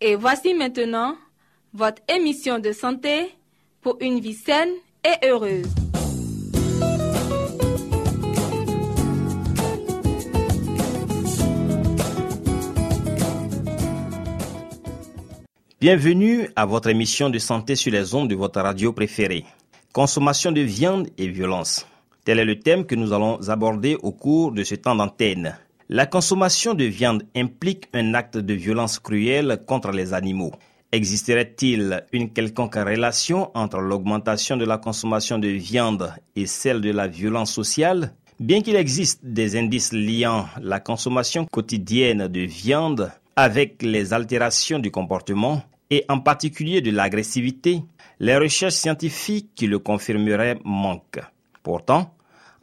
Et voici maintenant votre émission de santé pour une vie saine et heureuse. Bienvenue à votre émission de santé sur les ondes de votre radio préférée. Consommation de viande et violence. Tel est le thème que nous allons aborder au cours de ce temps d'antenne. La consommation de viande implique un acte de violence cruelle contre les animaux. Existerait-il une quelconque relation entre l'augmentation de la consommation de viande et celle de la violence sociale? Bien qu'il existe des indices liant la consommation quotidienne de viande avec les altérations du comportement et en particulier de l'agressivité, les recherches scientifiques qui le confirmeraient manquent. Pourtant,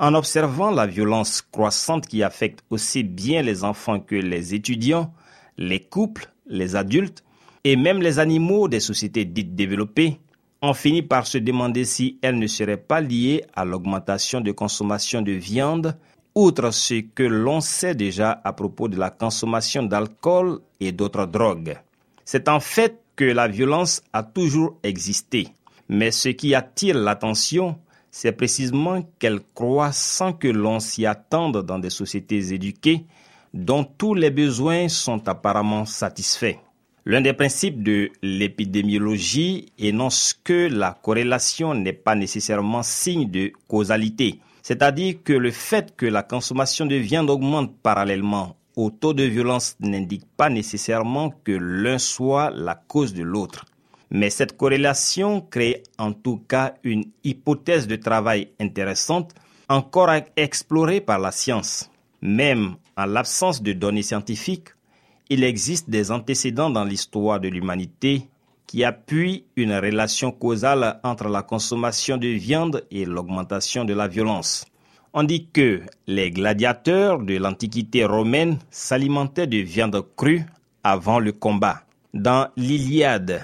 en observant la violence croissante qui affecte aussi bien les enfants que les étudiants, les couples, les adultes et même les animaux des sociétés dites développées, on finit par se demander si elle ne serait pas liée à l'augmentation de consommation de viande, outre ce que l'on sait déjà à propos de la consommation d'alcool et d'autres drogues. C'est en fait que la violence a toujours existé, mais ce qui attire l'attention, c'est précisément qu'elle croît sans que l'on s'y attende dans des sociétés éduquées dont tous les besoins sont apparemment satisfaits. L'un des principes de l'épidémiologie énonce que la corrélation n'est pas nécessairement signe de causalité, c'est-à-dire que le fait que la consommation de viande augmente parallèlement au taux de violence n'indique pas nécessairement que l'un soit la cause de l'autre. Mais cette corrélation crée en tout cas une hypothèse de travail intéressante, encore à explorer par la science. Même en l'absence de données scientifiques, il existe des antécédents dans l'histoire de l'humanité qui appuient une relation causale entre la consommation de viande et l'augmentation de la violence. On dit que les gladiateurs de l'Antiquité romaine s'alimentaient de viande crue avant le combat. Dans l'Iliade,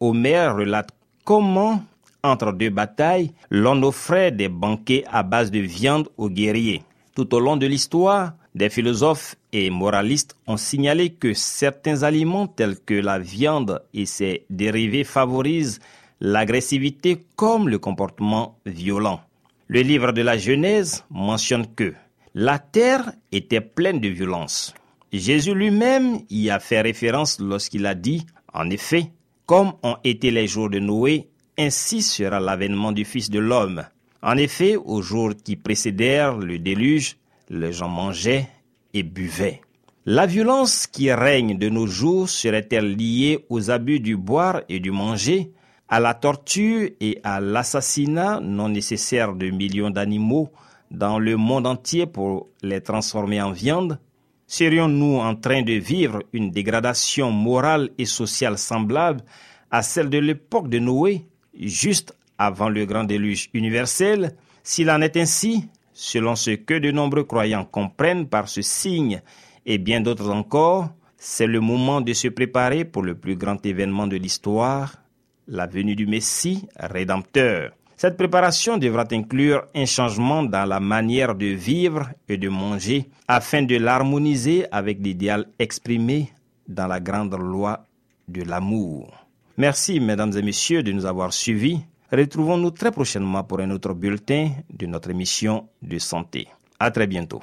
Homère relate comment, entre deux batailles, l'on offrait des banquets à base de viande aux guerriers. Tout au long de l'histoire, des philosophes et moralistes ont signalé que certains aliments tels que la viande et ses dérivés favorisent l'agressivité comme le comportement violent. Le livre de la Genèse mentionne que la terre était pleine de violence. Jésus lui-même y a fait référence lorsqu'il a dit, en effet, comme ont été les jours de Noé, ainsi sera l'avènement du Fils de l'homme. En effet, aux jours qui précédèrent le déluge, les gens mangeaient et buvaient. La violence qui règne de nos jours serait-elle liée aux abus du boire et du manger, à la torture et à l'assassinat non nécessaire de millions d'animaux dans le monde entier pour les transformer en viande? Serions-nous en train de vivre une dégradation morale et sociale semblable à celle de l'époque de Noé, juste avant le grand déluge universel? S'il en est ainsi, selon ce que de nombreux croyants comprennent par ce signe et bien d'autres encore, c'est le moment de se préparer pour le plus grand événement de l'histoire, la venue du Messie rédempteur. Cette préparation devra inclure un changement dans la manière de vivre et de manger afin de l'harmoniser avec l'idéal exprimé dans la grande loi de l'amour. Merci, mesdames et messieurs, de nous avoir suivis. Retrouvons-nous très prochainement pour un autre bulletin de notre émission de santé. À très bientôt.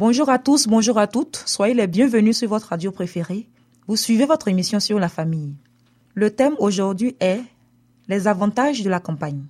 Bonjour à tous, bonjour à toutes, soyez les bienvenus sur votre radio préférée. Vous suivez votre émission sur la famille. Le thème aujourd'hui est les avantages de la campagne.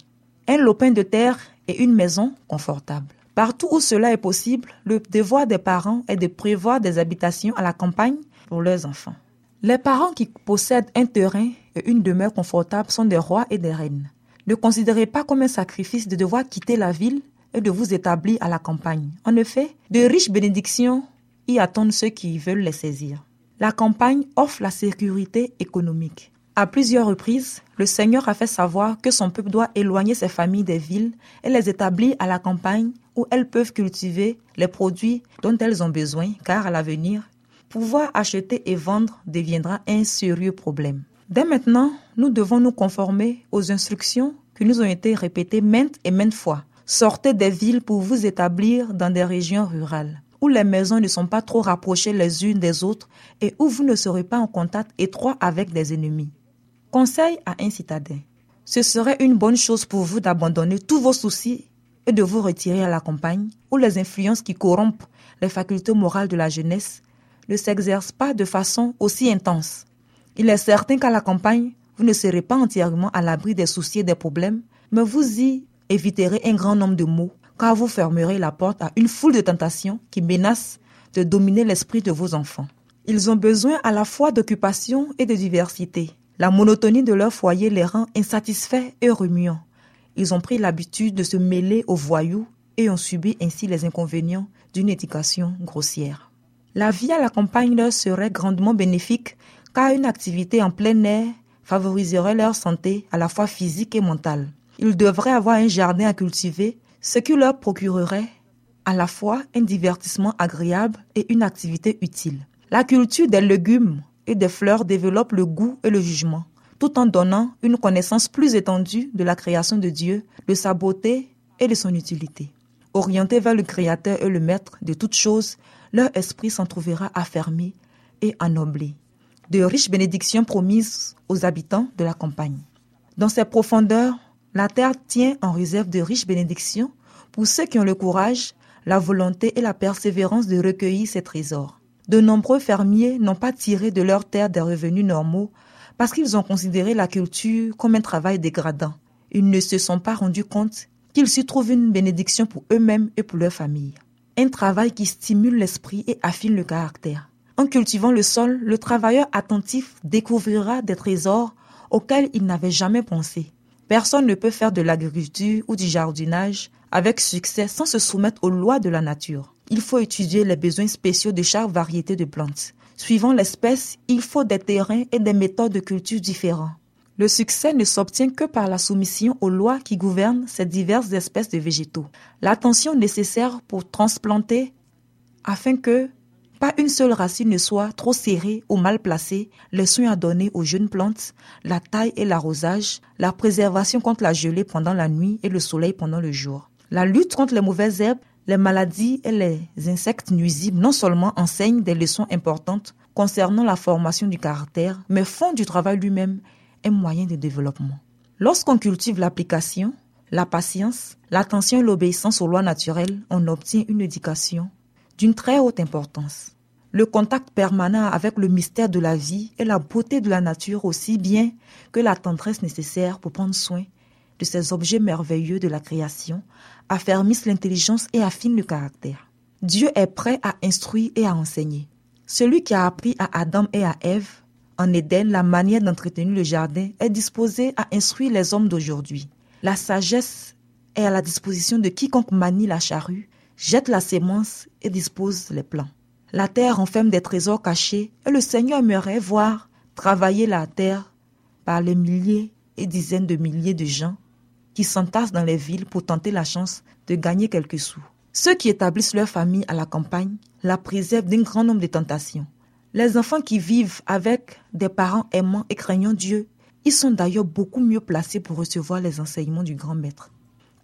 Un lopin de terre et une maison confortable. Partout où cela est possible, le devoir des parents est de prévoir des habitations à la campagne pour leurs enfants. Les parents qui possèdent un terrain et une demeure confortable sont des rois et des reines. Ne considérez pas comme un sacrifice de devoir quitter la ville et de vous établir à la campagne. En effet, de riches bénédictions y attendent ceux qui veulent les saisir. La campagne offre la sécurité économique. À plusieurs reprises, le Seigneur a fait savoir que son peuple doit éloigner ses familles des villes et les établir à la campagne où elles peuvent cultiver les produits dont elles ont besoin, car à l'avenir, pouvoir acheter et vendre deviendra un sérieux problème. Dès maintenant, nous devons nous conformer aux instructions qui nous ont été répétées maintes et maintes fois Sortez des villes pour vous établir dans des régions rurales, où les maisons ne sont pas trop rapprochées les unes des autres et où vous ne serez pas en contact étroit avec des ennemis. Conseil à un citadin. Ce serait une bonne chose pour vous d'abandonner tous vos soucis et de vous retirer à la campagne, où les influences qui corrompent les facultés morales de la jeunesse ne s'exercent pas de façon aussi intense. Il est certain qu'à la campagne, vous ne serez pas entièrement à l'abri des soucis et des problèmes, mais vous y éviterez un grand nombre de maux, car vous fermerez la porte à une foule de tentations qui menacent de dominer l'esprit de vos enfants. Ils ont besoin à la fois d'occupation et de diversité. La monotonie de leur foyer les rend insatisfaits et remuants. Ils ont pris l'habitude de se mêler aux voyous et ont subi ainsi les inconvénients d'une éducation grossière. La vie à la campagne leur serait grandement bénéfique car une activité en plein air favoriserait leur santé à la fois physique et mentale ils devraient avoir un jardin à cultiver, ce qui leur procurerait à la fois un divertissement agréable et une activité utile. La culture des légumes et des fleurs développe le goût et le jugement, tout en donnant une connaissance plus étendue de la création de Dieu, de sa beauté et de son utilité. Orientés vers le Créateur et le Maître de toutes choses, leur esprit s'en trouvera affermi et ennoblé. De riches bénédictions promises aux habitants de la campagne. Dans ces profondeurs, la terre tient en réserve de riches bénédictions pour ceux qui ont le courage, la volonté et la persévérance de recueillir ces trésors. De nombreux fermiers n'ont pas tiré de leur terre des revenus normaux parce qu'ils ont considéré la culture comme un travail dégradant. Ils ne se sont pas rendus compte qu'ils s'y trouvent une bénédiction pour eux-mêmes et pour leur famille. Un travail qui stimule l'esprit et affine le caractère. En cultivant le sol, le travailleur attentif découvrira des trésors auxquels il n'avait jamais pensé. Personne ne peut faire de l'agriculture ou du jardinage avec succès sans se soumettre aux lois de la nature. Il faut étudier les besoins spéciaux de chaque variété de plantes. Suivant l'espèce, il faut des terrains et des méthodes de culture différents. Le succès ne s'obtient que par la soumission aux lois qui gouvernent ces diverses espèces de végétaux. L'attention nécessaire pour transplanter afin que pas une seule racine ne soit trop serrée ou mal placée, les soins à donner aux jeunes plantes, la taille et l'arrosage, la préservation contre la gelée pendant la nuit et le soleil pendant le jour. La lutte contre les mauvaises herbes, les maladies et les insectes nuisibles non seulement enseignent des leçons importantes concernant la formation du caractère, mais font du travail lui-même un moyen de développement. Lorsqu'on cultive l'application, la patience, l'attention et l'obéissance aux lois naturelles, on obtient une éducation d'une très haute importance. Le contact permanent avec le mystère de la vie et la beauté de la nature aussi bien que la tendresse nécessaire pour prendre soin de ces objets merveilleux de la création affermissent l'intelligence et affinent le caractère. Dieu est prêt à instruire et à enseigner. Celui qui a appris à Adam et à Ève en Éden la manière d'entretenir le jardin est disposé à instruire les hommes d'aujourd'hui. La sagesse est à la disposition de quiconque manie la charrue jette la sémence et dispose les plants. La terre renferme des trésors cachés et le Seigneur aimerait voir travailler la terre par les milliers et dizaines de milliers de gens qui s'entassent dans les villes pour tenter la chance de gagner quelques sous. Ceux qui établissent leur famille à la campagne la préservent d'un grand nombre de tentations. Les enfants qui vivent avec des parents aimants et craignant Dieu, ils sont d'ailleurs beaucoup mieux placés pour recevoir les enseignements du grand maître,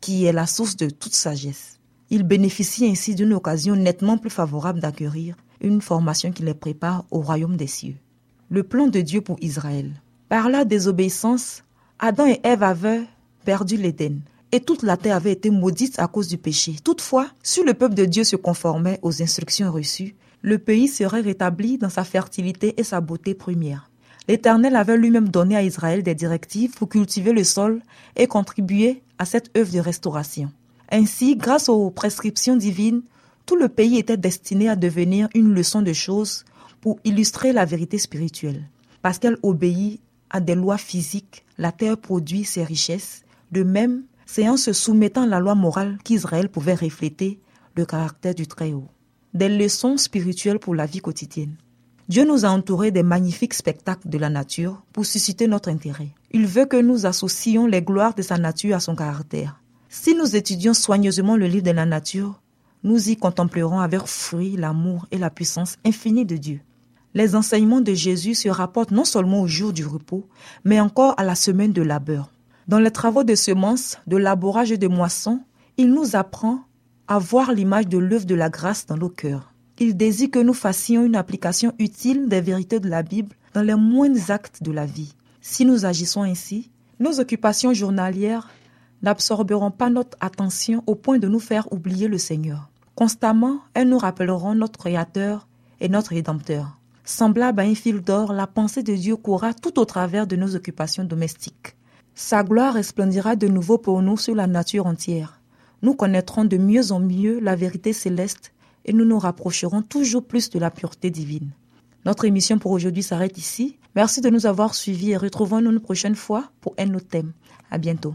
qui est la source de toute sagesse. Ils bénéficient ainsi d'une occasion nettement plus favorable d'acquérir une formation qui les prépare au royaume des cieux. Le plan de Dieu pour Israël. Par la désobéissance, Adam et Ève avaient perdu l'Éden et toute la terre avait été maudite à cause du péché. Toutefois, si le peuple de Dieu se conformait aux instructions reçues, le pays serait rétabli dans sa fertilité et sa beauté première. L'Éternel avait lui-même donné à Israël des directives pour cultiver le sol et contribuer à cette œuvre de restauration. Ainsi, grâce aux prescriptions divines, tout le pays était destiné à devenir une leçon de choses pour illustrer la vérité spirituelle. Parce qu'elle obéit à des lois physiques, la terre produit ses richesses. De même, c'est en se soumettant à la loi morale qu'Israël pouvait refléter le caractère du Très-Haut. Des leçons spirituelles pour la vie quotidienne. Dieu nous a entourés des magnifiques spectacles de la nature pour susciter notre intérêt. Il veut que nous associons les gloires de sa nature à son caractère. Si nous étudions soigneusement le livre de la nature, nous y contemplerons avec fruit l'amour et la puissance infinie de Dieu. Les enseignements de Jésus se rapportent non seulement au jour du repos, mais encore à la semaine de labeur. Dans les travaux de semences, de labourage et de moisson, il nous apprend à voir l'image de l'œuvre de la grâce dans nos cœurs. Il désire que nous fassions une application utile des vérités de la Bible dans les moindres actes de la vie. Si nous agissons ainsi, nos occupations journalières n'absorberont pas notre attention au point de nous faire oublier le Seigneur. Constamment, elles nous rappelleront notre Créateur et notre Rédempteur. Semblable à un fil d'or, la pensée de Dieu courra tout au travers de nos occupations domestiques. Sa gloire resplendira de nouveau pour nous sur la nature entière. Nous connaîtrons de mieux en mieux la vérité céleste et nous nous rapprocherons toujours plus de la pureté divine. Notre émission pour aujourd'hui s'arrête ici. Merci de nous avoir suivis et retrouvons-nous une prochaine fois pour un autre thème. À bientôt.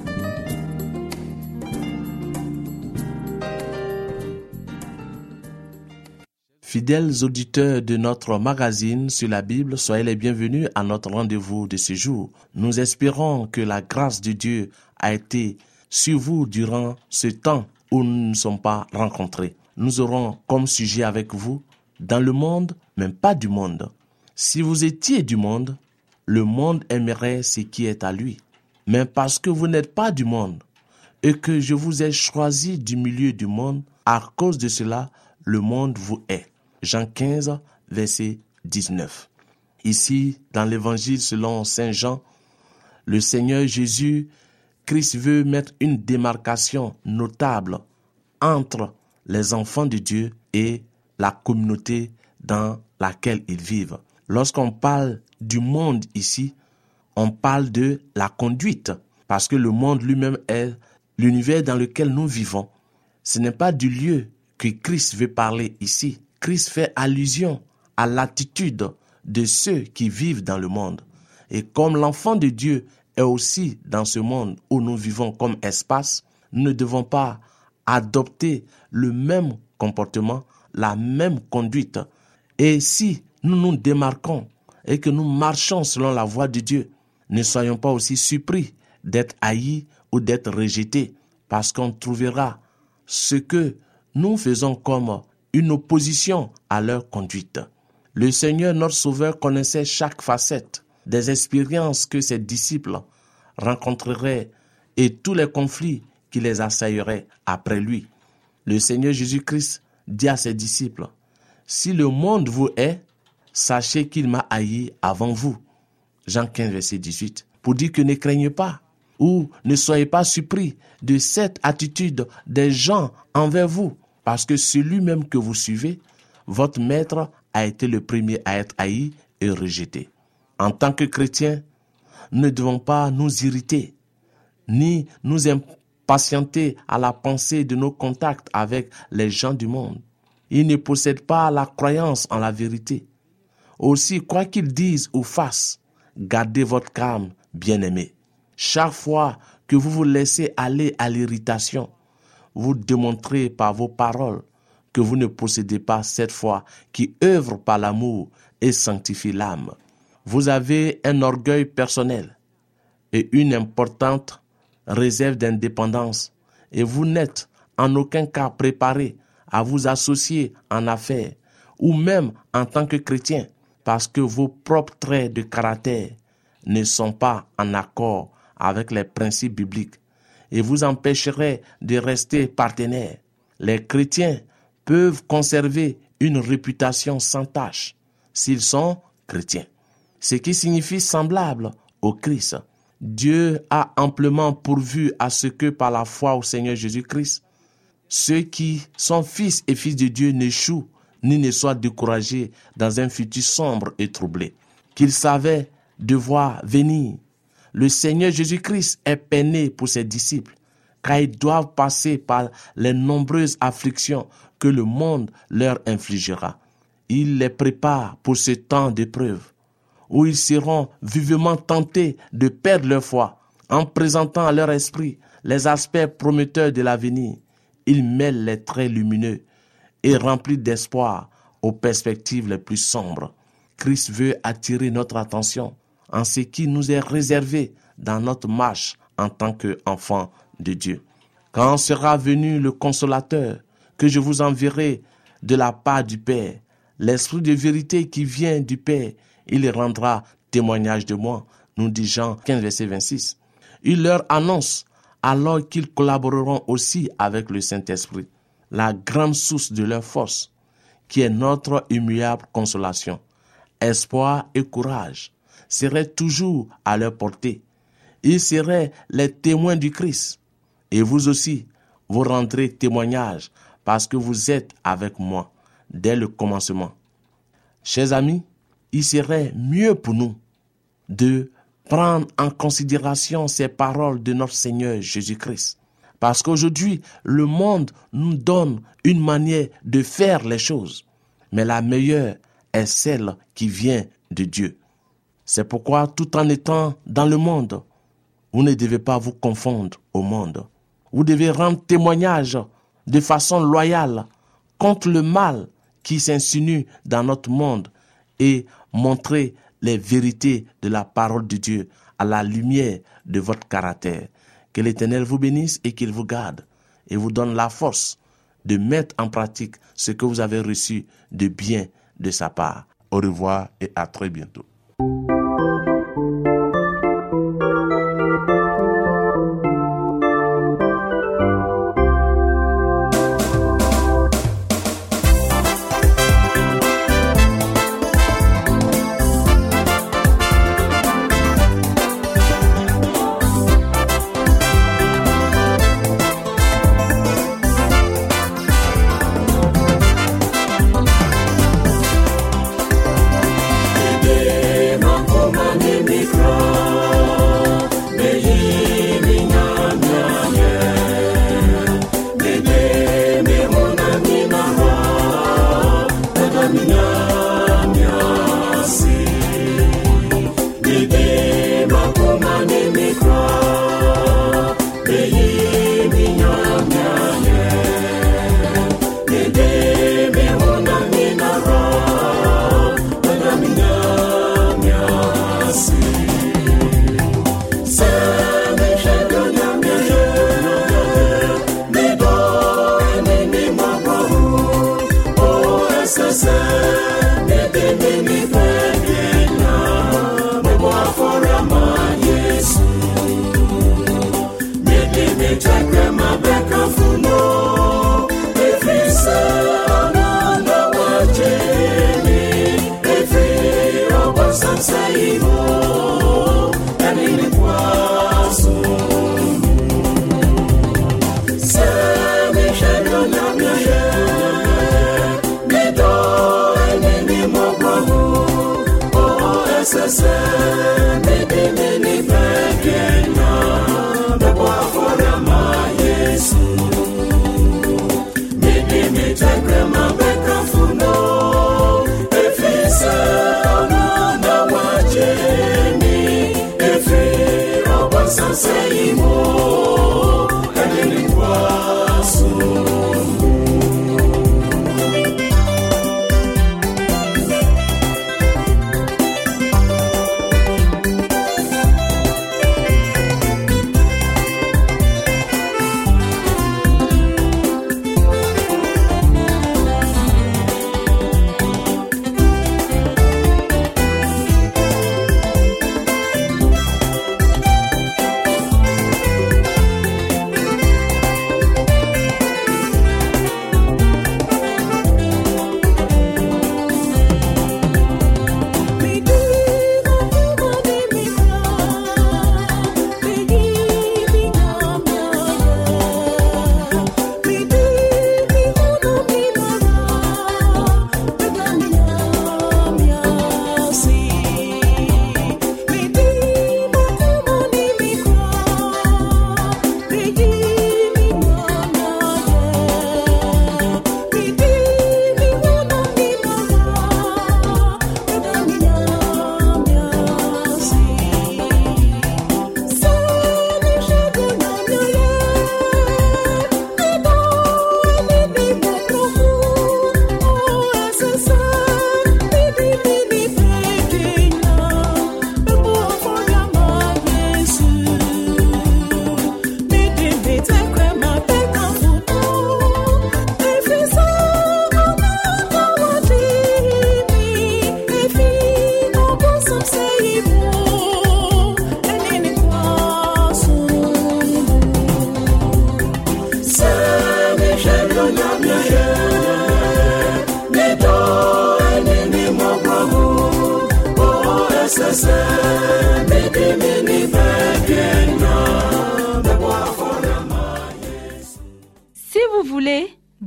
Fidèles auditeurs de notre magazine sur la Bible, soyez les bienvenus à notre rendez-vous de ce jour. Nous espérons que la grâce de Dieu a été sur vous durant ce temps où nous ne sommes pas rencontrés. Nous aurons comme sujet avec vous dans le monde, même pas du monde. Si vous étiez du monde, le monde aimerait ce qui est à lui. Mais parce que vous n'êtes pas du monde et que je vous ai choisi du milieu du monde, à cause de cela, le monde vous est. Jean 15, verset 19. Ici, dans l'évangile selon Saint Jean, le Seigneur Jésus, Christ veut mettre une démarcation notable entre les enfants de Dieu et la communauté dans laquelle ils vivent. Lorsqu'on parle du monde ici, on parle de la conduite, parce que le monde lui-même est l'univers dans lequel nous vivons. Ce n'est pas du lieu que Christ veut parler ici. Christ fait allusion à l'attitude de ceux qui vivent dans le monde. Et comme l'enfant de Dieu est aussi dans ce monde où nous vivons comme espace, nous ne devons pas adopter le même comportement, la même conduite. Et si nous nous démarquons et que nous marchons selon la voie de Dieu, ne soyons pas aussi surpris d'être haïs ou d'être rejetés, parce qu'on trouvera ce que nous faisons comme une opposition à leur conduite. Le Seigneur notre Sauveur connaissait chaque facette des expériences que ses disciples rencontreraient et tous les conflits qui les assaillerait après lui. Le Seigneur Jésus-Christ dit à ses disciples, Si le monde vous hait, sachez qu'il m'a haï avant vous. Jean 15, verset 18. Pour dire que ne craignez pas ou ne soyez pas surpris de cette attitude des gens envers vous, parce que celui même que vous suivez, votre maître a été le premier à être haï et rejeté. En tant que chrétiens, ne devons pas nous irriter, ni nous impatienter à la pensée de nos contacts avec les gens du monde. Ils ne possèdent pas la croyance en la vérité. Aussi, quoi qu'ils disent ou fassent, gardez votre calme, bien-aimés. Chaque fois que vous vous laissez aller à l'irritation, vous démontrez par vos paroles que vous ne possédez pas cette foi qui œuvre par l'amour et sanctifie l'âme. Vous avez un orgueil personnel et une importante réserve d'indépendance et vous n'êtes en aucun cas préparé à vous associer en affaires ou même en tant que chrétien parce que vos propres traits de caractère ne sont pas en accord avec les principes bibliques et vous empêcherez de rester partenaires. Les chrétiens peuvent conserver une réputation sans tâche s'ils sont chrétiens, ce qui signifie semblable au Christ. Dieu a amplement pourvu à ce que par la foi au Seigneur Jésus-Christ, ceux qui sont fils et fils de Dieu n'échouent ni ne soient découragés dans un futur sombre et troublé, qu'ils savaient devoir venir. Le Seigneur Jésus-Christ est peiné pour ses disciples, car ils doivent passer par les nombreuses afflictions que le monde leur infligera. Il les prépare pour ce temps d'épreuve, où ils seront vivement tentés de perdre leur foi, en présentant à leur esprit les aspects prometteurs de l'avenir. Il mêle les traits lumineux et remplis d'espoir aux perspectives les plus sombres. Christ veut attirer notre attention en ce qui nous est réservé dans notre marche en tant qu'enfants de Dieu. Quand sera venu le consolateur que je vous enverrai de la part du Père, l'esprit de vérité qui vient du Père, il rendra témoignage de moi, nous dit Jean 15, verset 26. Il leur annonce alors qu'ils collaboreront aussi avec le Saint-Esprit, la grande source de leur force, qui est notre immuable consolation. Espoir et courage seraient toujours à leur portée. Ils seraient les témoins du Christ. Et vous aussi, vous rendrez témoignage parce que vous êtes avec moi dès le commencement. Chers amis, il serait mieux pour nous de prendre en considération ces paroles de notre Seigneur Jésus-Christ. Parce qu'aujourd'hui, le monde nous donne une manière de faire les choses. Mais la meilleure est celle qui vient de Dieu. C'est pourquoi, tout en étant dans le monde, vous ne devez pas vous confondre au monde. Vous devez rendre témoignage de façon loyale contre le mal qui s'insinue dans notre monde et montrer les vérités de la parole de Dieu à la lumière de votre caractère. Que l'Éternel vous bénisse et qu'il vous garde et vous donne la force de mettre en pratique ce que vous avez reçu de bien de sa part. Au revoir et à très bientôt. sasa na bememi